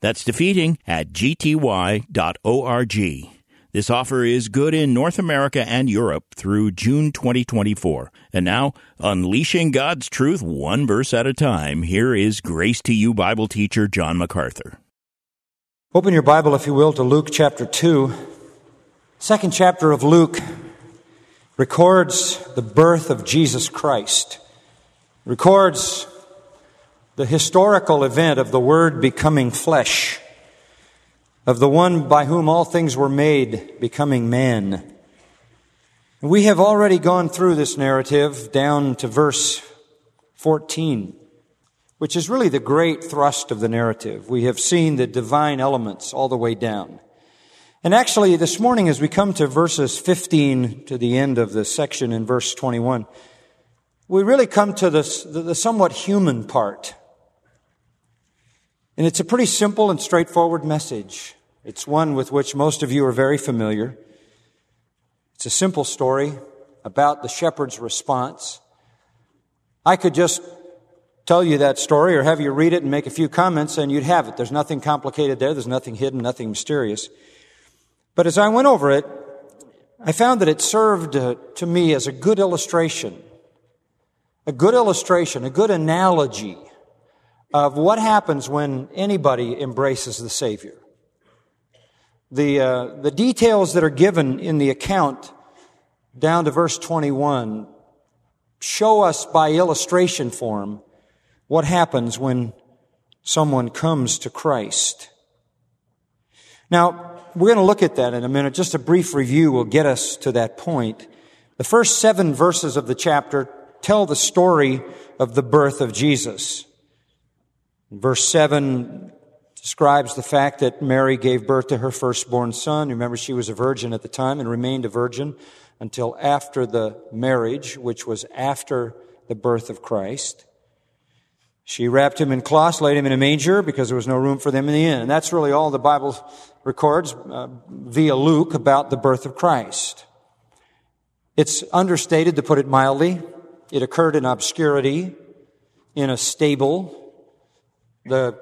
That's defeating at gty.org. This offer is good in North America and Europe through June 2024. And now, unleashing God's truth one verse at a time, here is Grace to You Bible teacher John MacArthur. Open your Bible, if you will, to Luke chapter 2. Second chapter of Luke records the birth of Jesus Christ, records the historical event of the Word becoming flesh, of the one by whom all things were made becoming man. We have already gone through this narrative down to verse 14, which is really the great thrust of the narrative. We have seen the divine elements all the way down. And actually, this morning, as we come to verses 15 to the end of the section in verse 21, we really come to this, the, the somewhat human part and it's a pretty simple and straightforward message. It's one with which most of you are very familiar. It's a simple story about the shepherd's response. I could just tell you that story or have you read it and make a few comments and you'd have it. There's nothing complicated there. There's nothing hidden, nothing mysterious. But as I went over it, I found that it served uh, to me as a good illustration, a good illustration, a good analogy of what happens when anybody embraces the Savior. The, uh, the details that are given in the account down to verse 21 show us by illustration form what happens when someone comes to Christ. Now, we're going to look at that in a minute. Just a brief review will get us to that point. The first seven verses of the chapter tell the story of the birth of Jesus. Verse 7 describes the fact that Mary gave birth to her firstborn son. Remember, she was a virgin at the time and remained a virgin until after the marriage, which was after the birth of Christ. She wrapped him in cloths, laid him in a manger because there was no room for them in the inn. And that's really all the Bible records uh, via Luke about the birth of Christ. It's understated, to put it mildly. It occurred in obscurity, in a stable, the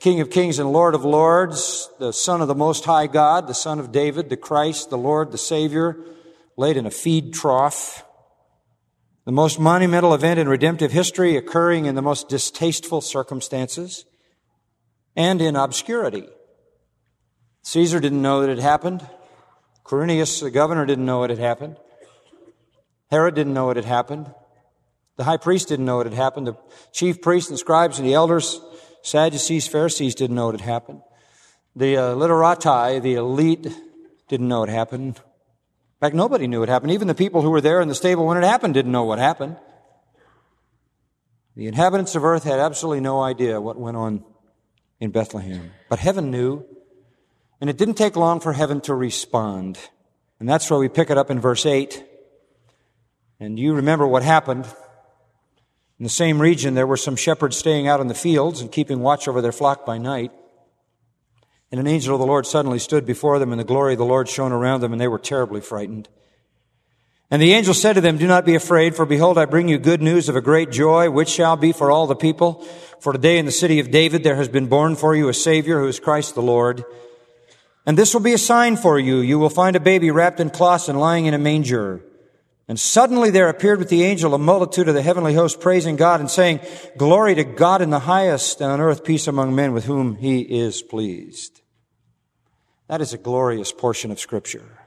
King of Kings and Lord of Lords, the Son of the Most High God, the Son of David, the Christ, the Lord, the Savior, laid in a feed trough. The most monumental event in redemptive history occurring in the most distasteful circumstances and in obscurity. Caesar didn't know that it happened. Quirinius, the governor, didn't know it had happened. Herod didn't know it had happened. The high priest didn't know it had happened. The chief priests and scribes and the elders Sadducees, Pharisees didn't know it had happened. The uh, literati, the elite, didn't know it happened. In fact, nobody knew it happened. Even the people who were there in the stable when it happened didn't know what happened. The inhabitants of earth had absolutely no idea what went on in Bethlehem. But heaven knew, and it didn't take long for heaven to respond. And that's where we pick it up in verse 8. And you remember what happened. In the same region, there were some shepherds staying out in the fields and keeping watch over their flock by night. And an angel of the Lord suddenly stood before them, and the glory of the Lord shone around them, and they were terribly frightened. And the angel said to them, Do not be afraid, for behold, I bring you good news of a great joy, which shall be for all the people. For today in the city of David there has been born for you a Savior, who is Christ the Lord. And this will be a sign for you. You will find a baby wrapped in cloths and lying in a manger. And suddenly there appeared with the angel a multitude of the heavenly host praising God and saying, Glory to God in the highest and on earth peace among men with whom he is pleased. That is a glorious portion of scripture.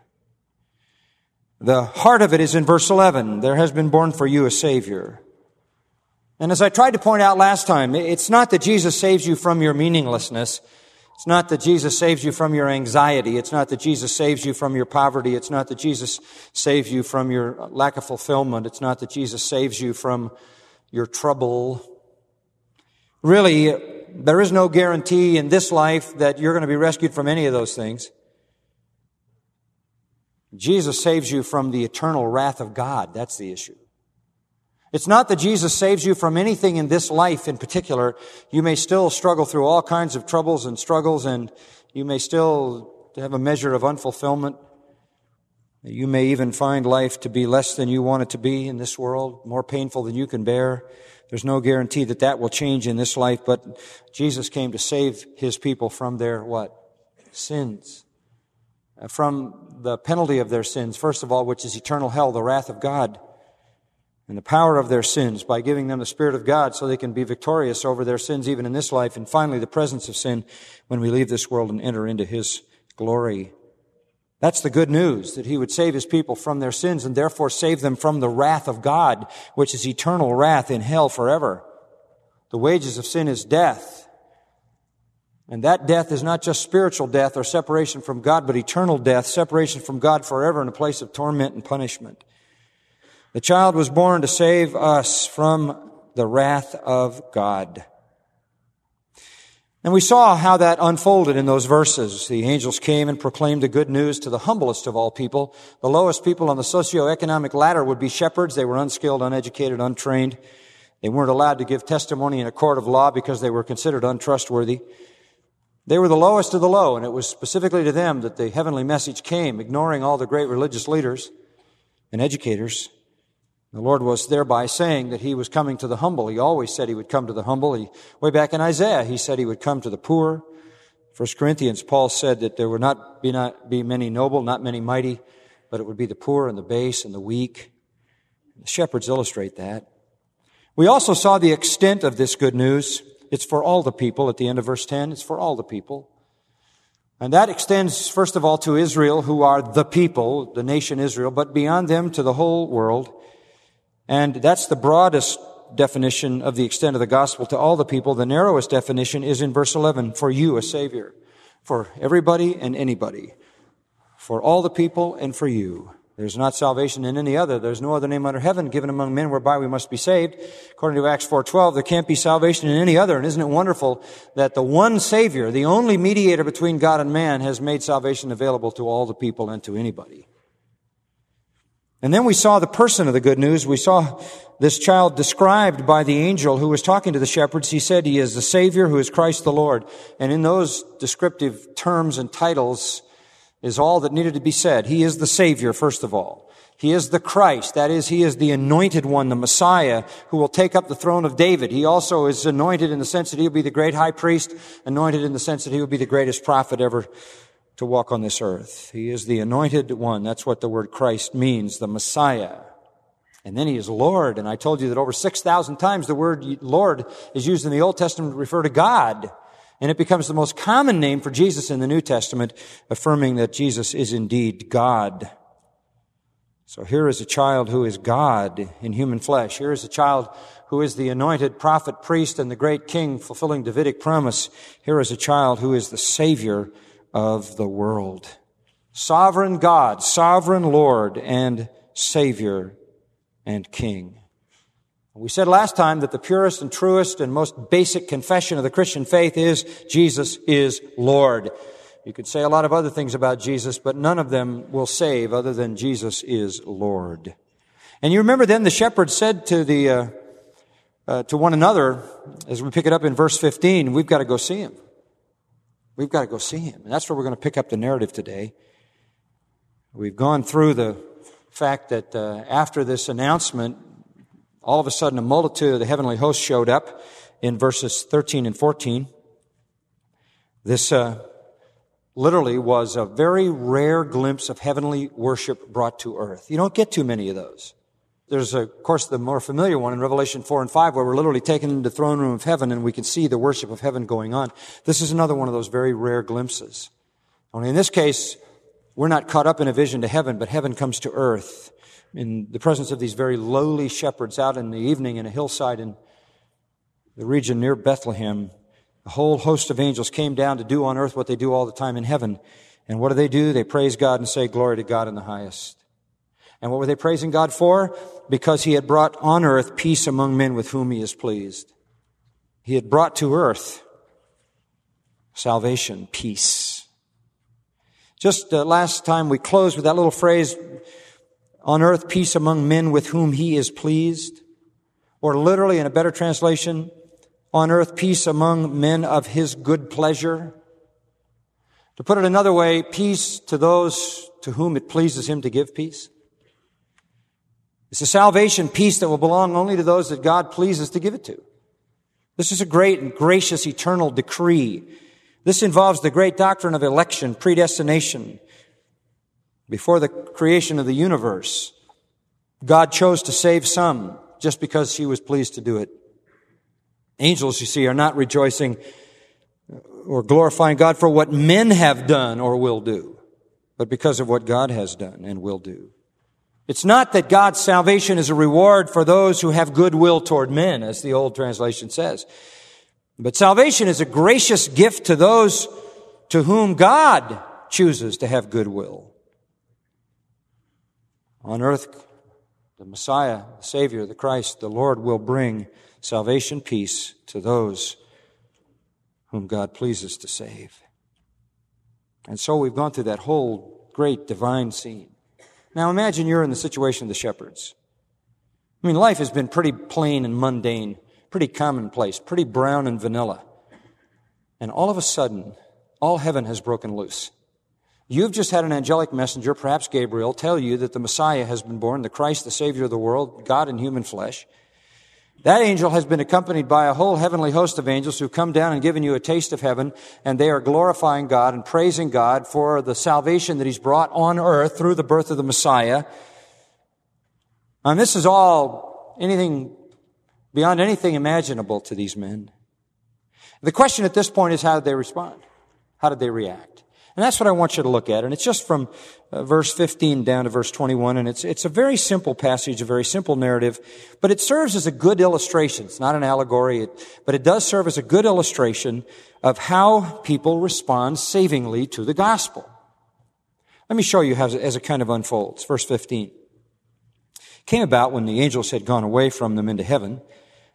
The heart of it is in verse 11. There has been born for you a savior. And as I tried to point out last time, it's not that Jesus saves you from your meaninglessness. It's not that Jesus saves you from your anxiety. It's not that Jesus saves you from your poverty. It's not that Jesus saves you from your lack of fulfillment. It's not that Jesus saves you from your trouble. Really, there is no guarantee in this life that you're going to be rescued from any of those things. Jesus saves you from the eternal wrath of God. That's the issue. It's not that Jesus saves you from anything in this life in particular. You may still struggle through all kinds of troubles and struggles and you may still have a measure of unfulfillment. You may even find life to be less than you want it to be in this world, more painful than you can bear. There's no guarantee that that will change in this life, but Jesus came to save his people from their what? Sins. Uh, from the penalty of their sins, first of all, which is eternal hell, the wrath of God and the power of their sins by giving them the Spirit of God so they can be victorious over their sins even in this life. And finally, the presence of sin when we leave this world and enter into His glory. That's the good news, that He would save His people from their sins and therefore save them from the wrath of God, which is eternal wrath in hell forever. The wages of sin is death. And that death is not just spiritual death or separation from God, but eternal death, separation from God forever in a place of torment and punishment. The child was born to save us from the wrath of God. And we saw how that unfolded in those verses. The angels came and proclaimed the good news to the humblest of all people. The lowest people on the socioeconomic ladder would be shepherds. They were unskilled, uneducated, untrained. They weren't allowed to give testimony in a court of law because they were considered untrustworthy. They were the lowest of the low, and it was specifically to them that the heavenly message came, ignoring all the great religious leaders and educators. The Lord was thereby saying that He was coming to the humble. He always said He would come to the humble. He, way back in Isaiah, He said He would come to the poor. First Corinthians, Paul said that there would not be, not be many noble, not many mighty, but it would be the poor and the base and the weak. The shepherds illustrate that. We also saw the extent of this good news. It's for all the people at the end of verse 10. It's for all the people. And that extends, first of all, to Israel, who are the people, the nation Israel, but beyond them to the whole world. And that's the broadest definition of the extent of the gospel to all the people. The narrowest definition is in verse 11, for you, a savior. For everybody and anybody. For all the people and for you. There's not salvation in any other. There's no other name under heaven given among men whereby we must be saved. According to Acts 4.12, there can't be salvation in any other. And isn't it wonderful that the one Savior, the only mediator between God and man, has made salvation available to all the people and to anybody? And then we saw the person of the good news. We saw this child described by the angel who was talking to the shepherds. He said he is the Savior who is Christ the Lord. And in those descriptive terms and titles is all that needed to be said. He is the Savior, first of all. He is the Christ. That is, He is the anointed one, the Messiah, who will take up the throne of David. He also is anointed in the sense that He'll be the great high priest, anointed in the sense that He will be the greatest prophet ever to walk on this earth. He is the anointed one. That's what the word Christ means, the Messiah. And then he is Lord. And I told you that over 6,000 times the word Lord is used in the Old Testament to refer to God. And it becomes the most common name for Jesus in the New Testament, affirming that Jesus is indeed God. So here is a child who is God in human flesh. Here is a child who is the anointed prophet, priest, and the great king fulfilling Davidic promise. Here is a child who is the Savior of the world. Sovereign God, sovereign Lord, and Savior and King. We said last time that the purest and truest and most basic confession of the Christian faith is Jesus is Lord. You could say a lot of other things about Jesus, but none of them will save other than Jesus is Lord. And you remember then the shepherds said to the uh, uh, to one another, as we pick it up in verse 15, we've got to go see him. We've got to go see him. And that's where we're going to pick up the narrative today. We've gone through the fact that uh, after this announcement, all of a sudden a multitude of the heavenly host showed up in verses 13 and 14. This uh, literally was a very rare glimpse of heavenly worship brought to earth. You don't get too many of those. There's, of course, the more familiar one in Revelation 4 and 5 where we're literally taken into the throne room of heaven and we can see the worship of heaven going on. This is another one of those very rare glimpses. Only in this case, we're not caught up in a vision to heaven, but heaven comes to earth in the presence of these very lowly shepherds out in the evening in a hillside in the region near Bethlehem. A whole host of angels came down to do on earth what they do all the time in heaven. And what do they do? They praise God and say, glory to God in the highest. And what were they praising God for? Because he had brought on earth peace among men with whom he is pleased. He had brought to earth salvation, peace. Just uh, last time we closed with that little phrase, on earth peace among men with whom he is pleased. Or literally in a better translation, on earth peace among men of his good pleasure. To put it another way, peace to those to whom it pleases him to give peace. It's a salvation peace that will belong only to those that God pleases to give it to. This is a great and gracious eternal decree. This involves the great doctrine of election, predestination. Before the creation of the universe, God chose to save some just because he was pleased to do it. Angels, you see, are not rejoicing or glorifying God for what men have done or will do, but because of what God has done and will do. It's not that God's salvation is a reward for those who have goodwill toward men, as the old translation says. But salvation is a gracious gift to those to whom God chooses to have goodwill. On earth, the Messiah, the Savior, the Christ, the Lord will bring salvation peace to those whom God pleases to save. And so we've gone through that whole great divine scene. Now imagine you're in the situation of the shepherds. I mean, life has been pretty plain and mundane, pretty commonplace, pretty brown and vanilla. And all of a sudden, all heaven has broken loose. You've just had an angelic messenger, perhaps Gabriel, tell you that the Messiah has been born, the Christ, the Savior of the world, God in human flesh. That angel has been accompanied by a whole heavenly host of angels who come down and given you a taste of heaven, and they are glorifying God and praising God for the salvation that He's brought on earth through the birth of the Messiah. And this is all anything beyond anything imaginable to these men. The question at this point is how did they respond? How did they react? And that's what I want you to look at. And it's just from uh, verse 15 down to verse 21. And it's, it's a very simple passage, a very simple narrative, but it serves as a good illustration. It's not an allegory, it, but it does serve as a good illustration of how people respond savingly to the gospel. Let me show you how, as it kind of unfolds. Verse 15. Came about when the angels had gone away from them into heaven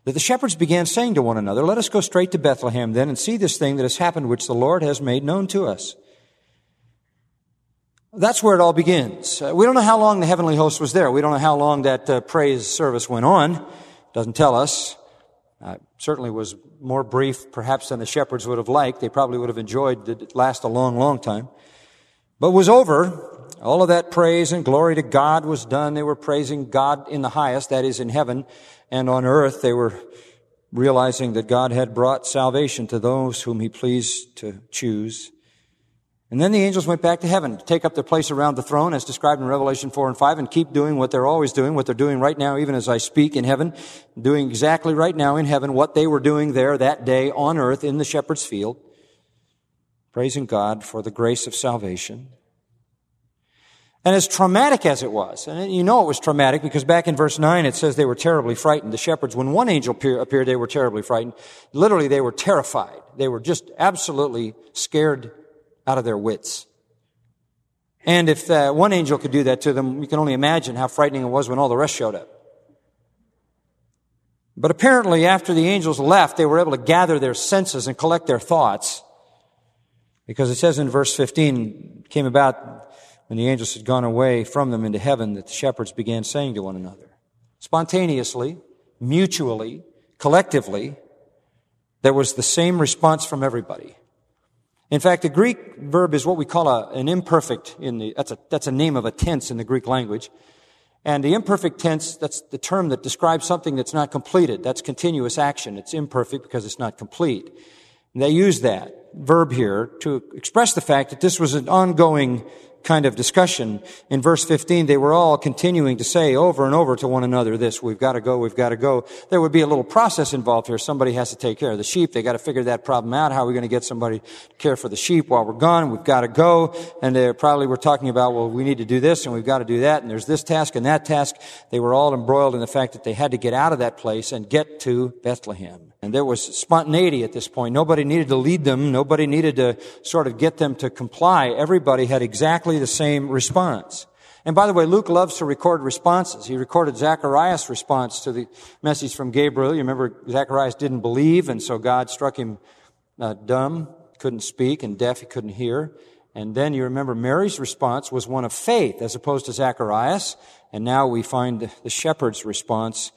that the shepherds began saying to one another, Let us go straight to Bethlehem then and see this thing that has happened which the Lord has made known to us. That's where it all begins. Uh, we don't know how long the heavenly host was there. We don't know how long that uh, praise service went on. It Doesn't tell us. Uh, certainly was more brief, perhaps, than the shepherds would have liked. They probably would have enjoyed it last a long, long time. But was over. All of that praise and glory to God was done. They were praising God in the highest, that is in heaven, and on earth they were realizing that God had brought salvation to those whom He pleased to choose. And then the angels went back to heaven to take up their place around the throne as described in Revelation 4 and 5 and keep doing what they're always doing, what they're doing right now, even as I speak in heaven, doing exactly right now in heaven what they were doing there that day on earth in the shepherd's field, praising God for the grace of salvation. And as traumatic as it was, and you know it was traumatic because back in verse 9 it says they were terribly frightened. The shepherds, when one angel appeared, they were terribly frightened. Literally, they were terrified. They were just absolutely scared out of their wits. And if uh, one angel could do that to them, you can only imagine how frightening it was when all the rest showed up. But apparently, after the angels left, they were able to gather their senses and collect their thoughts. Because it says in verse 15, came about when the angels had gone away from them into heaven that the shepherds began saying to one another, spontaneously, mutually, collectively, there was the same response from everybody. In fact, the Greek verb is what we call a, an imperfect in the, that's a, that's a name of a tense in the Greek language. And the imperfect tense, that's the term that describes something that's not completed. That's continuous action. It's imperfect because it's not complete. And they use that verb here to express the fact that this was an ongoing kind of discussion. In verse 15, they were all continuing to say over and over to one another this, we've got to go, we've got to go. There would be a little process involved here. Somebody has to take care of the sheep. They got to figure that problem out. How are we going to get somebody to care for the sheep while we're gone? We've got to go. And they probably were talking about, well, we need to do this and we've got to do that. And there's this task and that task. They were all embroiled in the fact that they had to get out of that place and get to Bethlehem. And there was spontaneity at this point. Nobody needed to lead them. Nobody needed to sort of get them to comply. Everybody had exactly the same response. And by the way, Luke loves to record responses. He recorded Zacharias' response to the message from Gabriel. You remember Zacharias didn't believe, and so God struck him uh, dumb, couldn't speak, and deaf, he couldn't hear. And then you remember Mary's response was one of faith as opposed to Zacharias. And now we find the shepherd's response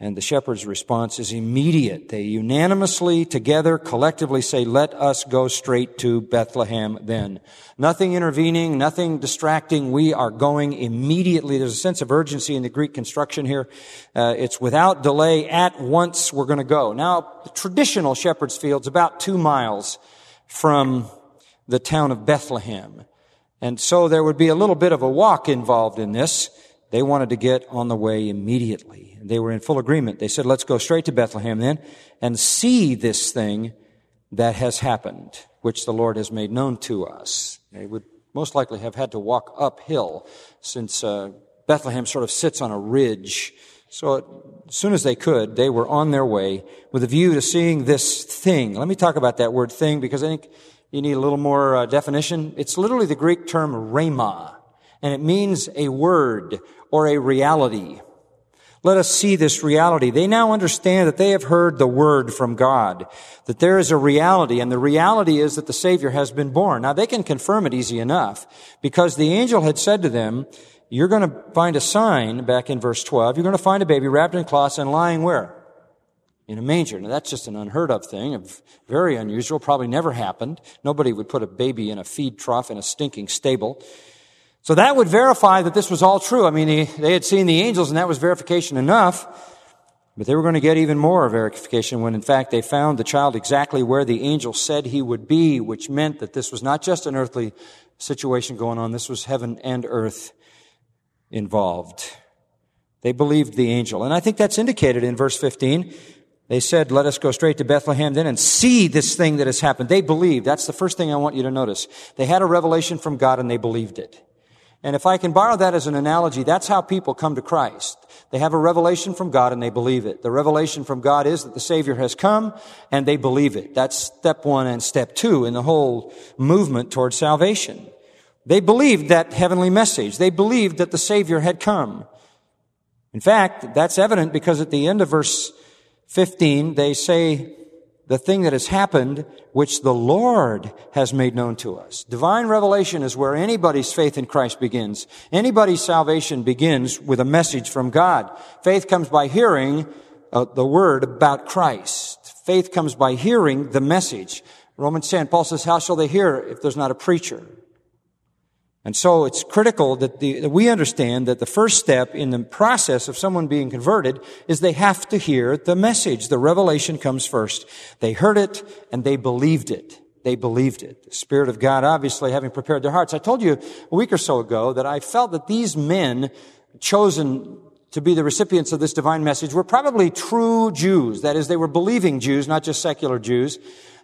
and the shepherd's response is immediate. They unanimously, together, collectively say, let us go straight to Bethlehem then. Nothing intervening, nothing distracting. We are going immediately. There's a sense of urgency in the Greek construction here. Uh, it's without delay. At once, we're going to go. Now, the traditional shepherd's field's about two miles from the town of Bethlehem. And so there would be a little bit of a walk involved in this. They wanted to get on the way immediately. They were in full agreement. They said, let's go straight to Bethlehem then and see this thing that has happened, which the Lord has made known to us. They would most likely have had to walk uphill since uh, Bethlehem sort of sits on a ridge. So as soon as they could, they were on their way with a view to seeing this thing. Let me talk about that word thing because I think you need a little more uh, definition. It's literally the Greek term rhema, and it means a word or a reality. Let us see this reality. They now understand that they have heard the word from God, that there is a reality, and the reality is that the Savior has been born. Now they can confirm it easy enough, because the angel had said to them, you're going to find a sign, back in verse 12, you're going to find a baby wrapped in cloths and lying where? In a manger. Now that's just an unheard of thing, very unusual, probably never happened. Nobody would put a baby in a feed trough in a stinking stable. So that would verify that this was all true. I mean, they had seen the angels and that was verification enough. But they were going to get even more verification when in fact they found the child exactly where the angel said he would be, which meant that this was not just an earthly situation going on. This was heaven and earth involved. They believed the angel. And I think that's indicated in verse 15. They said, let us go straight to Bethlehem then and see this thing that has happened. They believed. That's the first thing I want you to notice. They had a revelation from God and they believed it. And if I can borrow that as an analogy, that's how people come to Christ. They have a revelation from God and they believe it. The revelation from God is that the Savior has come and they believe it. That's step one and step two in the whole movement towards salvation. They believed that heavenly message. They believed that the Savior had come. In fact, that's evident because at the end of verse 15, they say, the thing that has happened, which the Lord has made known to us. Divine revelation is where anybody's faith in Christ begins. Anybody's salvation begins with a message from God. Faith comes by hearing uh, the word about Christ. Faith comes by hearing the message. Romans 10, Paul says, how shall they hear if there's not a preacher? And so it's critical that, the, that, we understand that the first step in the process of someone being converted is they have to hear the message. The revelation comes first. They heard it and they believed it. They believed it. The Spirit of God obviously having prepared their hearts. I told you a week or so ago that I felt that these men chosen to be the recipients of this divine message were probably true Jews. That is, they were believing Jews, not just secular Jews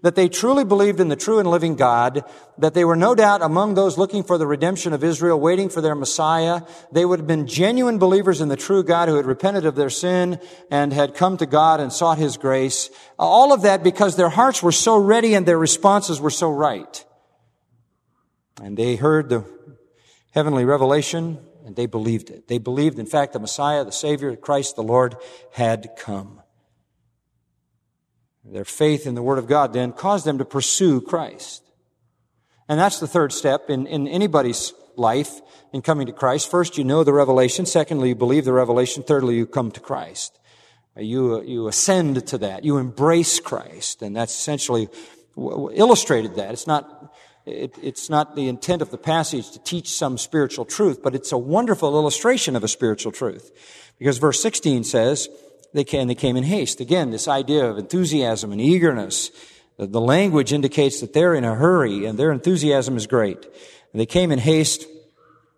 that they truly believed in the true and living God, that they were no doubt among those looking for the redemption of Israel, waiting for their Messiah. They would have been genuine believers in the true God who had repented of their sin and had come to God and sought His grace. All of that because their hearts were so ready and their responses were so right. And they heard the heavenly revelation and they believed it. They believed, in fact, the Messiah, the Savior, Christ the Lord had come. Their faith in the Word of God then caused them to pursue Christ. And that's the third step in, in anybody's life in coming to Christ. First, you know the revelation. Secondly, you believe the revelation. Thirdly, you come to Christ. You, you ascend to that. You embrace Christ. And that's essentially illustrated that. It's not, it, it's not the intent of the passage to teach some spiritual truth, but it's a wonderful illustration of a spiritual truth. Because verse 16 says, they came, they came in haste. Again, this idea of enthusiasm and eagerness. The, the language indicates that they're in a hurry and their enthusiasm is great. And they came in haste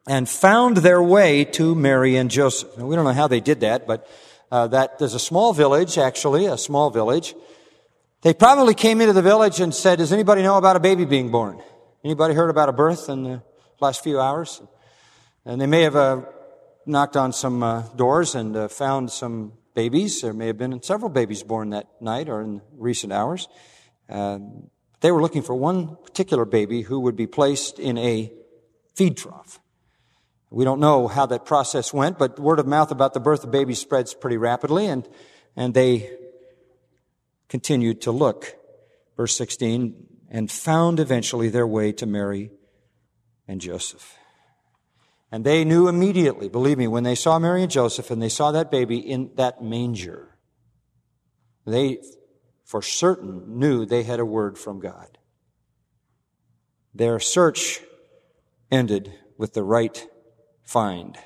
and found their way to Mary and Joseph. Now, we don't know how they did that, but uh, that there's a small village, actually, a small village. They probably came into the village and said, "Does anybody know about a baby being born? Anybody heard about a birth in the last few hours?" And they may have uh, knocked on some uh, doors and uh, found some babies. There may have been several babies born that night or in recent hours. Uh, they were looking for one particular baby who would be placed in a feed trough. We don't know how that process went, but word of mouth about the birth of babies spreads pretty rapidly, and, and they continued to look. Verse 16, and found eventually their way to Mary and Joseph. And they knew immediately, believe me, when they saw Mary and Joseph and they saw that baby in that manger, they for certain knew they had a word from God. Their search ended with the right find.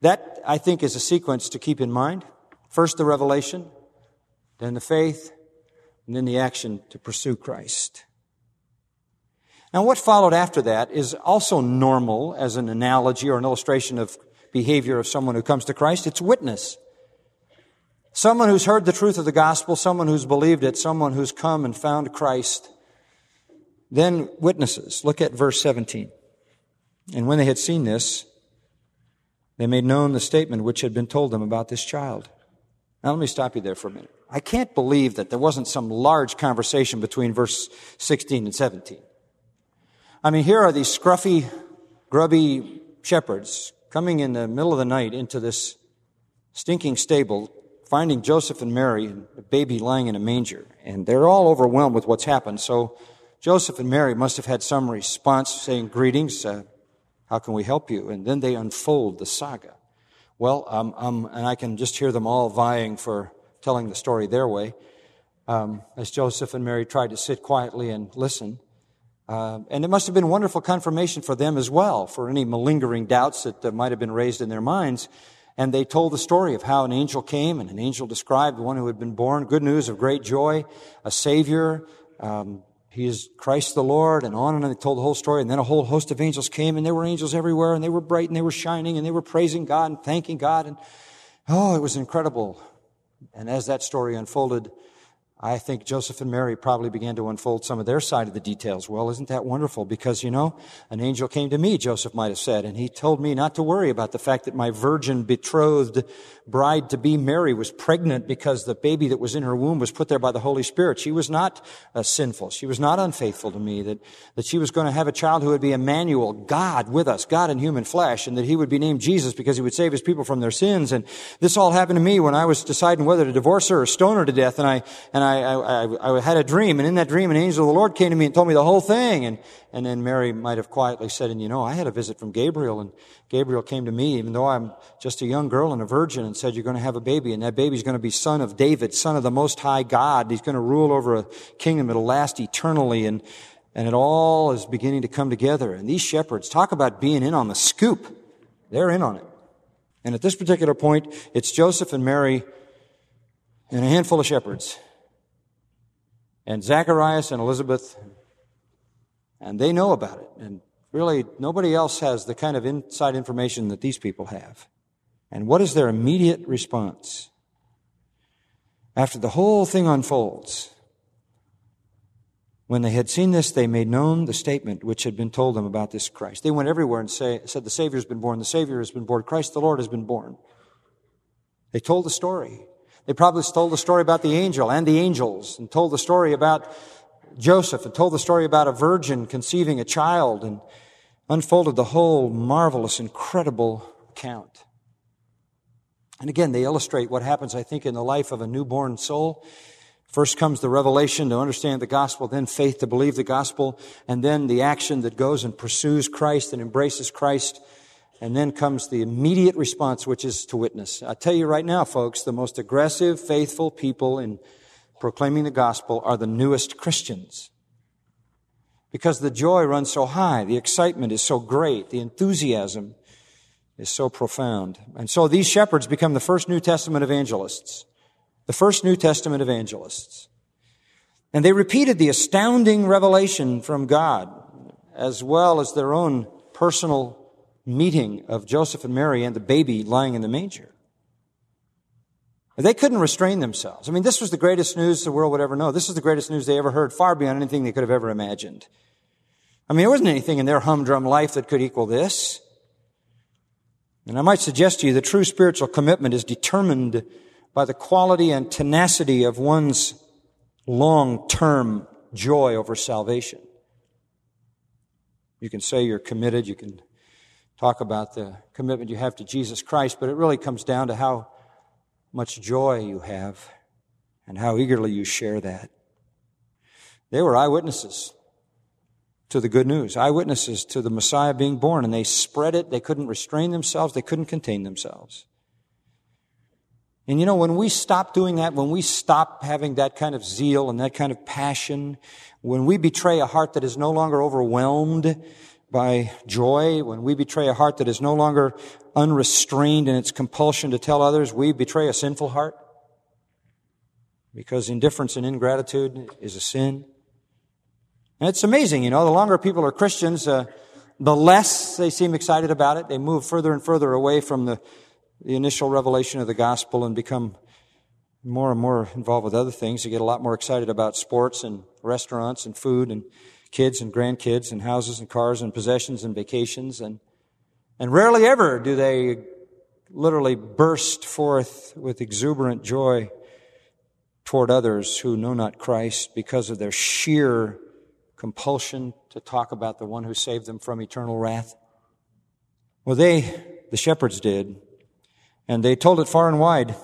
That, I think, is a sequence to keep in mind. First the revelation, then the faith, and then the action to pursue Christ. Now, what followed after that is also normal as an analogy or an illustration of behavior of someone who comes to Christ. It's witness. Someone who's heard the truth of the gospel, someone who's believed it, someone who's come and found Christ. Then witnesses. Look at verse 17. And when they had seen this, they made known the statement which had been told them about this child. Now, let me stop you there for a minute. I can't believe that there wasn't some large conversation between verse 16 and 17. I mean, here are these scruffy, grubby shepherds coming in the middle of the night into this stinking stable, finding Joseph and Mary and a baby lying in a manger. And they're all overwhelmed with what's happened. So Joseph and Mary must have had some response saying, Greetings, uh, how can we help you? And then they unfold the saga. Well, um, um, and I can just hear them all vying for telling the story their way, um, as Joseph and Mary tried to sit quietly and listen. Uh, and it must have been wonderful confirmation for them as well, for any malingering doubts that uh, might have been raised in their minds. And they told the story of how an angel came, and an angel described one who had been born. Good news of great joy, a Savior. Um, he is Christ the Lord, and on and on. They told the whole story. And then a whole host of angels came, and there were angels everywhere, and they were bright, and they were shining, and they were praising God and thanking God. And oh, it was incredible. And as that story unfolded, I think Joseph and Mary probably began to unfold some of their side of the details. Well, isn't that wonderful? Because, you know, an angel came to me, Joseph might have said, and he told me not to worry about the fact that my virgin betrothed bride to be Mary was pregnant because the baby that was in her womb was put there by the Holy Spirit. She was not uh, sinful. She was not unfaithful to me. That, that she was going to have a child who would be Emmanuel, God with us, God in human flesh, and that he would be named Jesus because he would save his people from their sins. And this all happened to me when I was deciding whether to divorce her or stone her to death. And I, and I, I, I had a dream, and in that dream, an angel of the Lord came to me and told me the whole thing. And, and then Mary might have quietly said, and you know, I had a visit from Gabriel, and Gabriel came to me, even though I'm just a young girl and a virgin, and said, You're going to have a baby, and that baby's going to be son of David, son of the Most High God. He's going to rule over a kingdom that'll last eternally. And, and it all is beginning to come together. And these shepherds, talk about being in on the scoop. They're in on it. And at this particular point, it's Joseph and Mary and a handful of shepherds. And Zacharias and Elizabeth. And they know about it. And Really, nobody else has the kind of inside information that these people have. And what is their immediate response? After the whole thing unfolds, when they had seen this, they made known the statement which had been told them about this Christ. They went everywhere and say, said, The Savior has been born, the Savior has been born, Christ the Lord has been born. They told the story. They probably told the story about the angel and the angels and told the story about Joseph and told the story about a virgin conceiving a child and unfolded the whole marvelous, incredible account. And again, they illustrate what happens, I think, in the life of a newborn soul. First comes the revelation to understand the gospel, then faith to believe the gospel, and then the action that goes and pursues Christ and embraces Christ. And then comes the immediate response, which is to witness. I tell you right now, folks, the most aggressive, faithful people in proclaiming the gospel are the newest Christians. Because the joy runs so high, the excitement is so great, the enthusiasm is so profound. And so these shepherds become the first New Testament evangelists. The first New Testament evangelists. And they repeated the astounding revelation from God, as well as their own personal meeting of Joseph and Mary and the baby lying in the manger. They couldn't restrain themselves. I mean, this was the greatest news the world would ever know. This is the greatest news they ever heard, far beyond anything they could have ever imagined. I mean, there wasn't anything in their humdrum life that could equal this. And I might suggest to you the true spiritual commitment is determined by the quality and tenacity of one's long-term joy over salvation. You can say you're committed, you can talk about the commitment you have to Jesus Christ, but it really comes down to how much joy you have and how eagerly you share that. They were eyewitnesses. to the good news, eyewitnesses to the Messiah being born, and they spread it. They couldn't restrain themselves. They couldn't contain themselves. And you know, when we stop doing that, when we stop having that kind of zeal and that kind of passion, when we betray a heart that is no longer overwhelmed by joy, when we betray a heart that is no longer unrestrained in its compulsion to tell others, we betray a sinful heart. Because indifference and ingratitude is a sin. And it's amazing, you know, the longer people are Christians, uh, the less they seem excited about it. They move further and further away from the, the initial revelation of the gospel and become more and more involved with other things. They get a lot more excited about sports and restaurants and food and kids and grandkids and houses and cars and possessions and vacations and and rarely ever do they literally burst forth with exuberant joy toward others who know not Christ because of their sheer compulsion to talk about the one who saved them from eternal wrath? Well, they, the shepherds did, and they told it far and wide.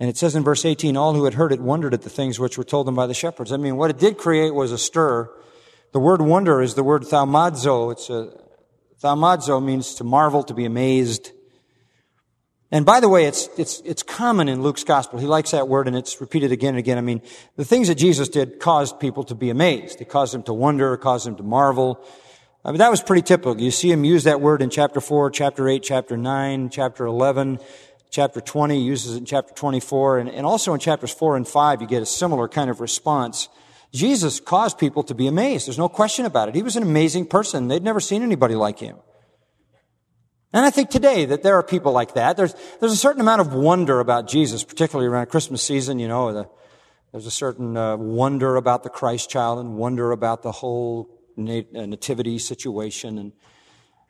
And it says in verse 18, all who had heard it wondered at the things which were told them by the shepherds. I mean, what it did create was a stir. The word wonder is the word thaumazo. It's a, thaumazo means to marvel, to be amazed. And by the way, it's, it's, it's common in Luke's gospel. He likes that word and it's repeated again and again. I mean, the things that Jesus did caused people to be amazed. It caused them to wonder, it caused them to marvel. I mean, that was pretty typical. You see him use that word in chapter 4, chapter 8, chapter 9, chapter 11, chapter 20, uses it in chapter 24, and, and also in chapters 4 and 5, you get a similar kind of response. Jesus caused people to be amazed. There's no question about it. He was an amazing person. They'd never seen anybody like him. And I think today that there are people like that. There's, there's a certain amount of wonder about Jesus, particularly around Christmas season, you know, the, there's a certain uh, wonder about the Christ child and wonder about the whole nat- uh, nativity situation. And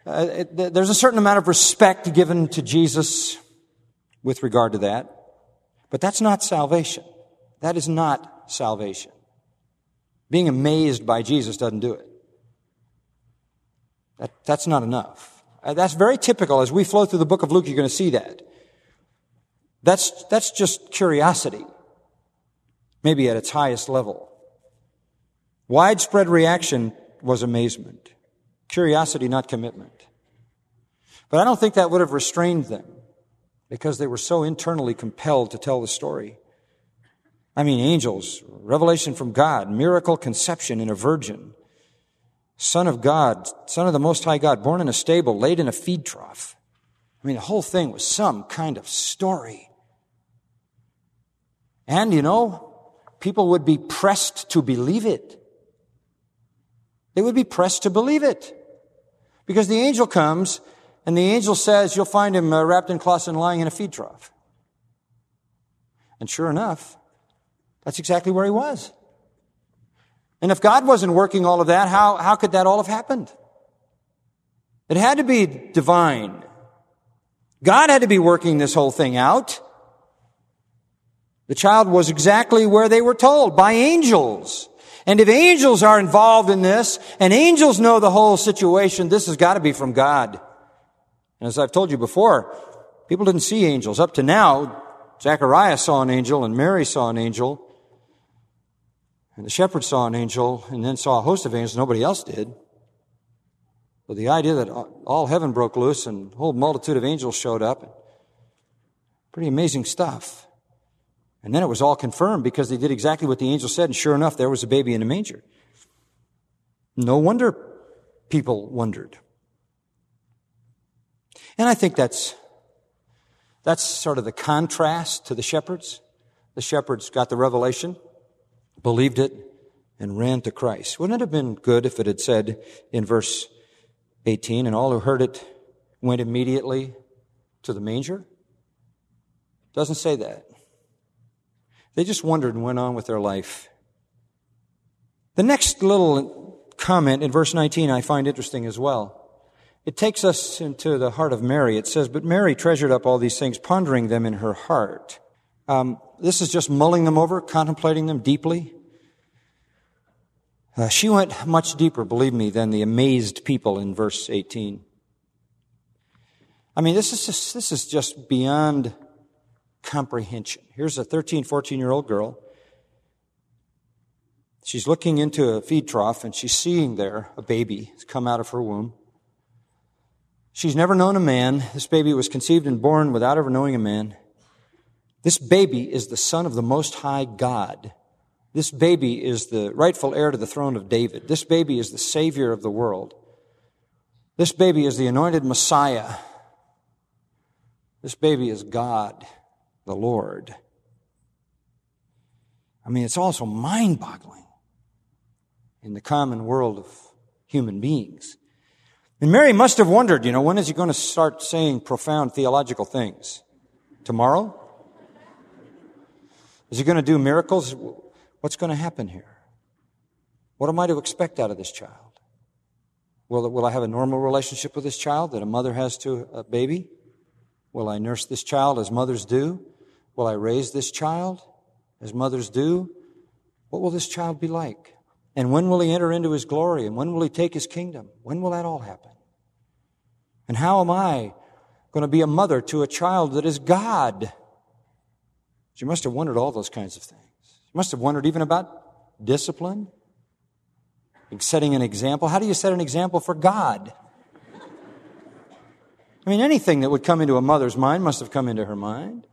uh, it, there's a certain amount of respect given to Jesus with regard to that. But that's not salvation. That is not salvation. Being amazed by Jesus doesn't do it. That, that's not enough. Uh, that's very typical. As we flow through the book of Luke, you're going to see that. That's, that's just curiosity. Maybe at its highest level. Widespread reaction was amazement. Curiosity, not commitment. But I don't think that would have restrained them because they were so internally compelled to tell the story. I mean, angels, revelation from God, miracle conception in a virgin, Son of God, Son of the Most High God, born in a stable, laid in a feed trough. I mean, the whole thing was some kind of story. And, you know, people would be pressed to believe it. They would be pressed to believe it. Because the angel comes and the angel says, you'll find him uh, wrapped in cloths and lying in a feed trough. And sure enough, that's exactly where he was. And if God wasn't working all of that, how, how could that all have happened? It had to be divine. God had to be working this whole thing out. The child was exactly where they were told, by angels. And if angels are involved in this, and angels know the whole situation, this has got to be from God. And as I've told you before, people didn't see angels. Up to now, Zachariah saw an angel and Mary saw an angel. And the shepherd saw an angel and then saw a host of angels. Nobody else did. But the idea that all heaven broke loose and a whole multitude of angels showed up, pretty amazing stuff. And then it was all confirmed because they did exactly what the angel said, and sure enough, there was a baby in a manger. No wonder people wondered. And I think that's, that's sort of the contrast to the shepherds. The shepherds got the revelation believed it, and ran to Christ. Wouldn't it have been good if it had said in verse 18, and all who heard it went immediately to the manger? Doesn't say that. They just wondered and went on with their life. The next little comment in verse 19 I find interesting as well. It takes us into the heart of Mary. It says, But Mary treasured up all these things, pondering them in her heart. Um, this is just mulling them over, contemplating them deeply. Uh, she went much deeper, believe me, than the amazed people in verse 18. I mean, this is just, this is just beyond comprehension. Here's a 13, 14 year old girl. She's looking into a feed trough and she's seeing there a baby come out of her womb. She's never known a man. This baby was conceived and born without ever knowing a man. This baby is the son of the Most High God. This baby is the rightful heir to the throne of David. This baby is the Savior of the world. This baby is the anointed Messiah. This baby is God, the Lord. I mean, it's also mind boggling in the common world of human beings. And Mary must have wondered, you know, when is he going to start saying profound theological things? Tomorrow? Is he going to do miracles? What's going to happen here? What am I to expect out of this child? Will, will I have a normal relationship with this child that a mother has to a baby? Will I nurse this child as mothers do? Will I raise this child as mothers do? What will this child be like? And when will he enter into his glory? And when will he take his kingdom? When will that all happen? And how am I going to be a mother to a child that is God? She must have wondered all those kinds of things. She must have wondered even about discipline, setting an example. How do you set an example for God? I mean, anything that would come into a mother's mind must have come into her mind.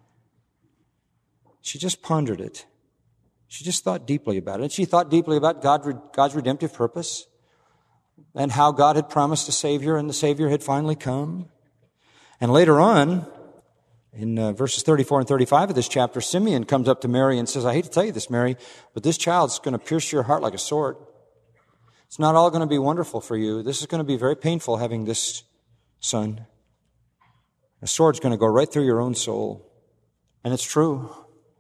She just pondered it. She just thought deeply about it. And she thought deeply about God, God's redemptive purpose and how God had promised a Savior and the Savior had finally come. And later on, in uh, verses 34 and 35 of this chapter, Simeon comes up to Mary and says, I hate to tell you this, Mary, but this child's going to pierce your heart like a sword. It's not all going to be wonderful for you. This is going to be very painful having this son. A sword's going to go right through your own soul. And it's true.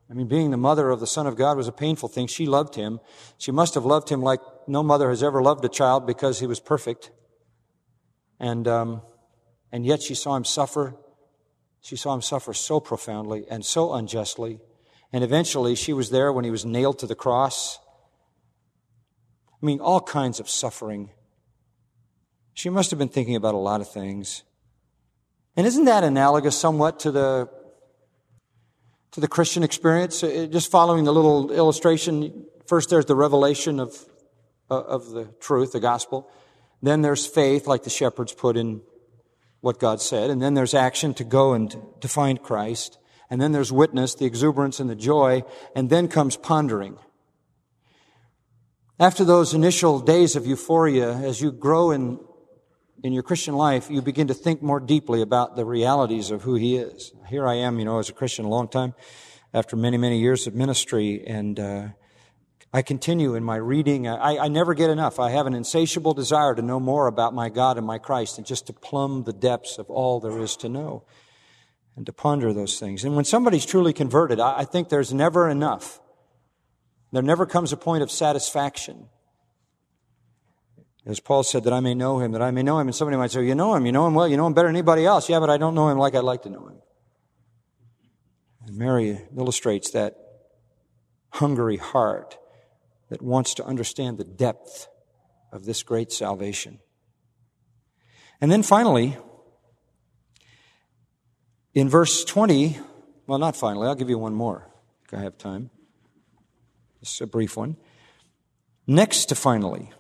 I mean, being the mother of the Son of God was a painful thing. She loved him. She must have loved him like no mother has ever loved a child because he was perfect. And, um, and yet she saw him suffer she saw him suffer so profoundly and so unjustly. And eventually, she was there when he was nailed to the cross. I mean, all kinds of suffering. She must have been thinking about a lot of things. And isn't that analogous somewhat to the to the Christian experience? Uh, just following the little illustration, first there's the revelation of of the truth, the gospel. Then there's faith, like the shepherds put in what God said. And then there's action to go and to find Christ. And then there's witness, the exuberance and the joy. And then comes pondering. After those initial days of euphoria, as you grow in, in your Christian life, you begin to think more deeply about the realities of who He is. Here I am, you know, as a Christian a long time, after many, many years of ministry, and uh, I continue in my reading. I, I, never get enough. I have an insatiable desire to know more about my God and my Christ and just to plumb the depths of all there is to know and to ponder those things. And when somebody's truly converted, I, I think there's never enough. There never comes a point of satisfaction. As Paul said, that I may know him, that I may know him. And somebody might say, You know him, you know him well, you know him better than anybody else. Yeah, but I don't know him like I'd like to know him. And Mary illustrates that hungry heart that wants to understand the depth of this great salvation. And then finally, in verse 20, well, not finally, I'll give you one more if I have time. Just a brief one. Next to finally,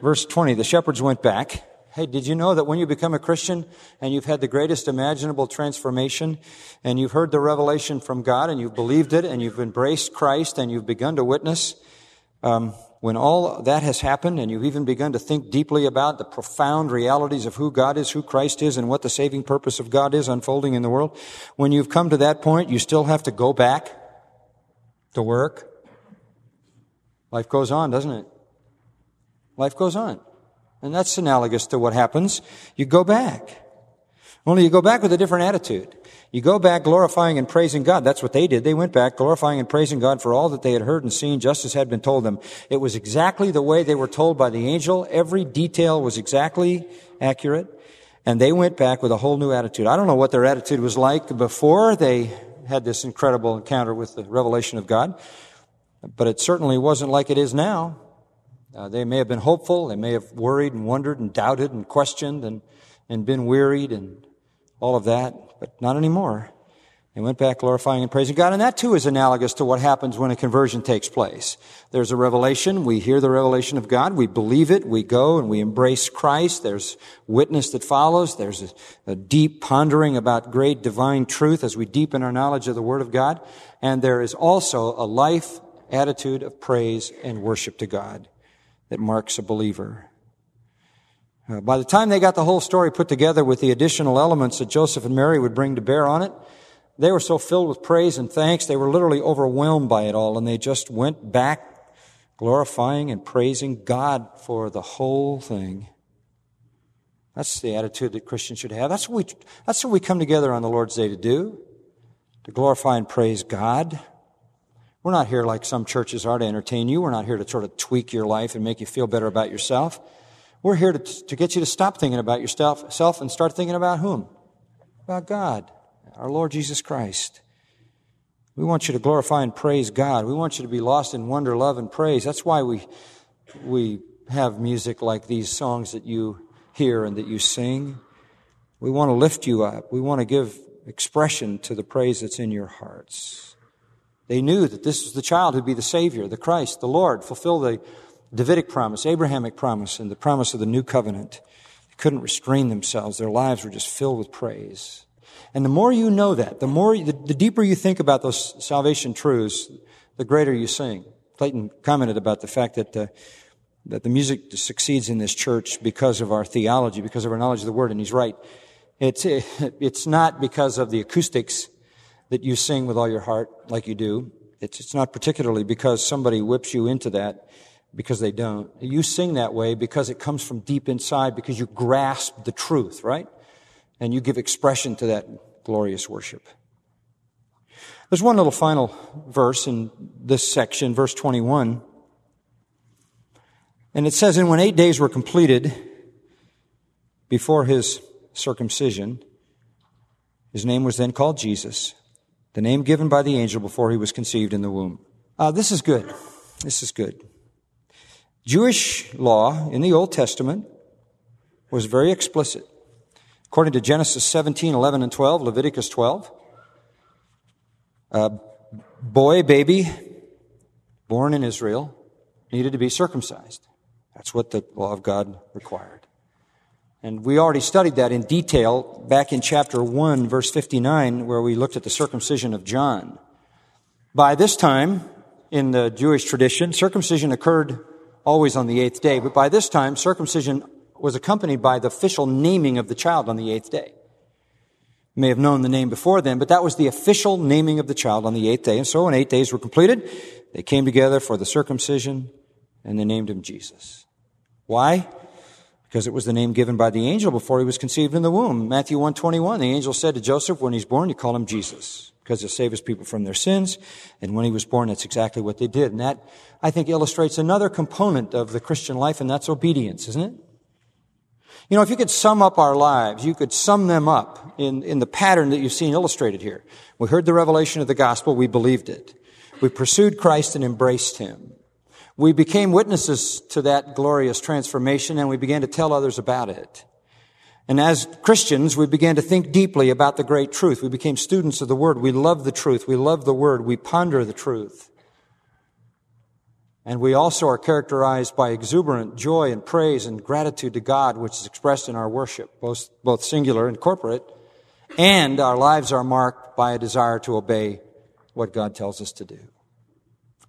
verse 20, the shepherds went back Hey, did you know that when you become a Christian and you've had the greatest imaginable transformation and you've heard the revelation from God and you've believed it and you've embraced Christ and you've begun to witness, um, when all that has happened and you've even begun to think deeply about the profound realities of who God is, who Christ is, and what the saving purpose of God is unfolding in the world, when you've come to that point, you still have to go back to work. Life goes on, doesn't it? Life goes on. And that's analogous to what happens. You go back. Only you go back with a different attitude. You go back glorifying and praising God. That's what they did. They went back glorifying and praising God for all that they had heard and seen just as had been told them. It was exactly the way they were told by the angel. Every detail was exactly accurate. And they went back with a whole new attitude. I don't know what their attitude was like before they had this incredible encounter with the revelation of God, but it certainly wasn't like it is now. Uh, they may have been hopeful. They may have worried and wondered and doubted and questioned and, and been wearied and all of that, but not anymore. They went back glorifying and praising God, and that too is analogous to what happens when a conversion takes place. There's a revelation, we hear the revelation of God, we believe it, we go and we embrace Christ, there's witness that follows, there's a, a deep pondering about great divine truth as we deepen our knowledge of the Word of God, and there is also a life attitude of praise and worship to God that marks a believer. Uh, by the time they got the whole story put together with the additional elements that Joseph and Mary would bring to bear on it, they were so filled with praise and thanks, they were literally overwhelmed by it all, and they just went back glorifying and praising God for the whole thing. That's the attitude that Christians should have. That's what we, that's what we come together on the Lord's Day to do, to glorify and praise God. We're not here like some churches are to entertain you. We're not here to sort of tweak your life and make you feel better about yourself. We're here to, to get you to stop thinking about yourself and start thinking about whom? About God our Lord Jesus Christ. We want you to glorify and praise God. We want you to be lost in wonder, love, and praise. That's why we, we have music like these songs that you hear and that you sing. We want to lift you up. We want to give expression to the praise that's in your hearts. They knew that this was the child who'd be the Savior, the Christ, the Lord, fulfill the Davidic promise, Abrahamic promise, and the promise of the new covenant. They couldn't restrain themselves. Their lives were just filled with praise. And the more you know that, the more, the, the deeper you think about those salvation truths, the greater you sing. Clayton commented about the fact that, uh, that the music succeeds in this church because of our theology, because of our knowledge of the Word, and he's right. It's, it's not because of the acoustics that you sing with all your heart like you do. It's, it's not particularly because somebody whips you into that because they don't. You sing that way because it comes from deep inside because you grasp the truth, right? and you give expression to that glorious worship. There's one little final verse in this section, verse 21. And it says, And when eight days were completed before his circumcision, his name was then called Jesus, the name given by the angel before he was conceived in the womb. Uh, this is good. This is good. Jewish law in the Old Testament was very explicit. According to Genesis 17, 11, and 12, Leviticus 12, a boy, baby, born in Israel, needed to be circumcised. That's what the law of God required. And we already studied that in detail back in chapter 1, verse 59, where we looked at the circumcision of John. By this time, in the Jewish tradition, circumcision occurred always on the eighth day, but by this time, circumcision was accompanied by the official naming of the child on the eighth day. You may have known the name before then, but that was the official naming of the child on the eighth day. And so when eight days were completed, they came together for the circumcision and they named him Jesus. Why? Because it was the name given by the angel before he was conceived in the womb. Matthew 121, the angel said to Joseph, when he's born, you call him Jesus because he'll save his people from their sins. And when he was born, that's exactly what they did. And that, I think, illustrates another component of the Christian life, and that's obedience, isn't it? You know, if you could sum up our lives, you could sum them up in, in the pattern that you've seen illustrated here. We heard the revelation of the gospel, we believed it. We pursued Christ and embraced him. We became witnesses to that glorious transformation and we began to tell others about it. And as Christians, we began to think deeply about the great truth. We became students of the Word. We love the truth. We love the Word. We ponder the truth. And we also are characterized by exuberant joy and praise and gratitude to God, which is expressed in our worship, both, both singular and corporate. And our lives are marked by a desire to obey what God tells us to do.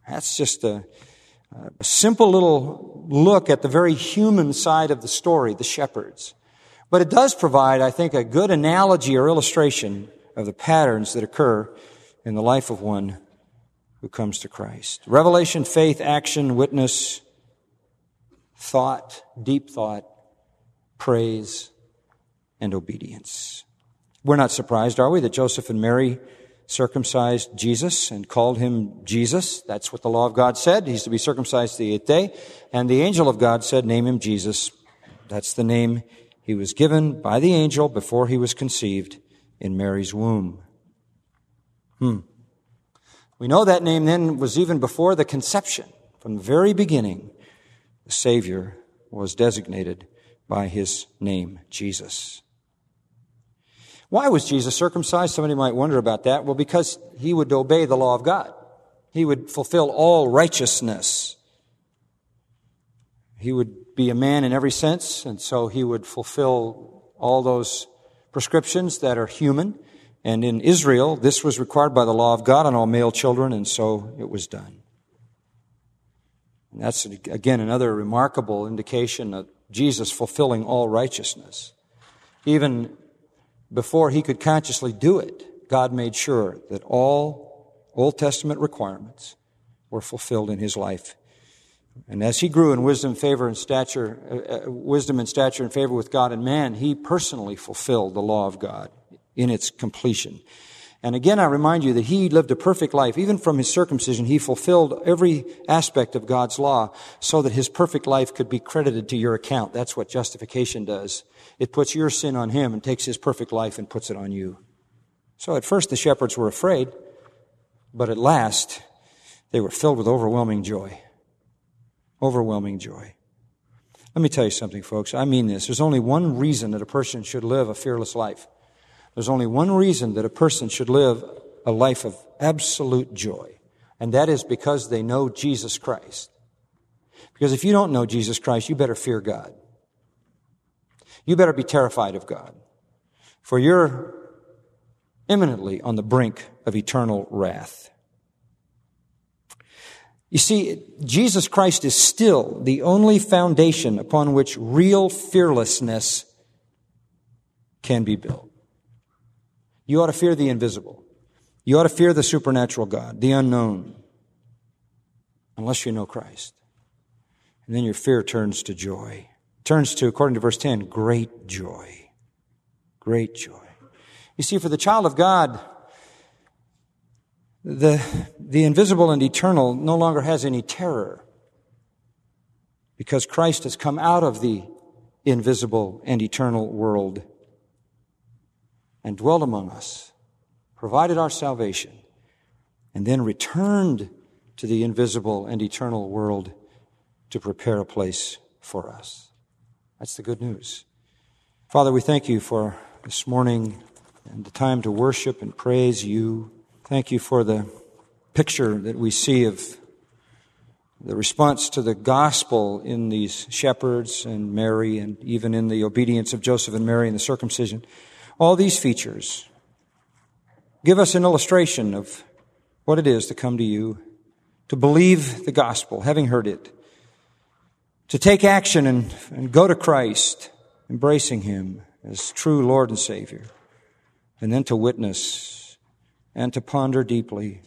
That's just a, a simple little look at the very human side of the story, the shepherds. But it does provide, I think, a good analogy or illustration of the patterns that occur in the life of one who comes to Christ. Revelation, faith, action, witness, thought, deep thought, praise, and obedience. We're not surprised, are we, that Joseph and Mary circumcised Jesus and called him Jesus. That's what the law of God said. He's to be circumcised the eighth day. And the angel of God said, name him Jesus. That's the name he was given by the angel before he was conceived in Mary's womb. Hmm. We know that name then was even before the conception. From the very beginning, the Savior was designated by his name, Jesus. Why was Jesus circumcised? Somebody might wonder about that. Well, because he would obey the law of God. He would fulfill all righteousness. He would be a man in every sense, and so he would fulfill all those prescriptions that are human. And in Israel, this was required by the law of God on all male children, and so it was done. And that's, again, another remarkable indication of Jesus fulfilling all righteousness. Even before he could consciously do it, God made sure that all Old Testament requirements were fulfilled in his life. And as he grew in wisdom, favor, and stature, uh, uh, wisdom and stature and favor with God and man, he personally fulfilled the law of God in its completion. And again, I remind you that he lived a perfect life. Even from his circumcision, he fulfilled every aspect of God's law so that his perfect life could be credited to your account. That's what justification does. It puts your sin on him and takes his perfect life and puts it on you. So at first the shepherds were afraid, but at last they were filled with overwhelming joy. Overwhelming joy. Let me tell you something, folks. I mean this. There's only one reason that a person should live a fearless life. There's only one reason that a person should live a life of absolute joy, and that is because they know Jesus Christ. Because if you don't know Jesus Christ, you better fear God. You better be terrified of God, for you're imminently on the brink of eternal wrath. You see, Jesus Christ is still the only foundation upon which real fearlessness can be built. You ought to fear the invisible. You ought to fear the supernatural God, the unknown, unless you know Christ. And then your fear turns to joy. Turns to, according to verse 10, great joy. Great joy. You see, for the child of God, the, the invisible and eternal no longer has any terror because Christ has come out of the invisible and eternal world and dwelt among us, provided our salvation, and then returned to the invisible and eternal world to prepare a place for us. That's the good news. Father, we thank you for this morning and the time to worship and praise you. Thank you for the picture that we see of the response to the gospel in these shepherds and Mary, and even in the obedience of Joseph and Mary in the circumcision. All these features give us an illustration of what it is to come to you, to believe the gospel, having heard it, to take action and, and go to Christ, embracing Him as true Lord and Savior, and then to witness and to ponder deeply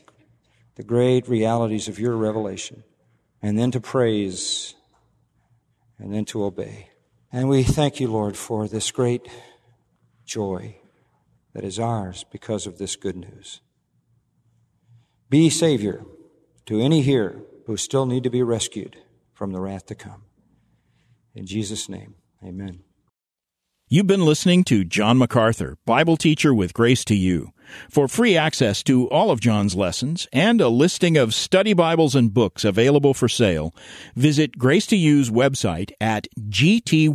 the great realities of your revelation, and then to praise, and then to obey. And we thank you, Lord, for this great joy that is ours because of this good news. Be Savior to any here who still need to be rescued from the wrath to come. In Jesus' name, amen. You've been listening to John MacArthur, Bible teacher with Grace to You. For free access to all of John's lessons and a listing of study Bibles and books available for sale, visit Grace to You's website at gty.org.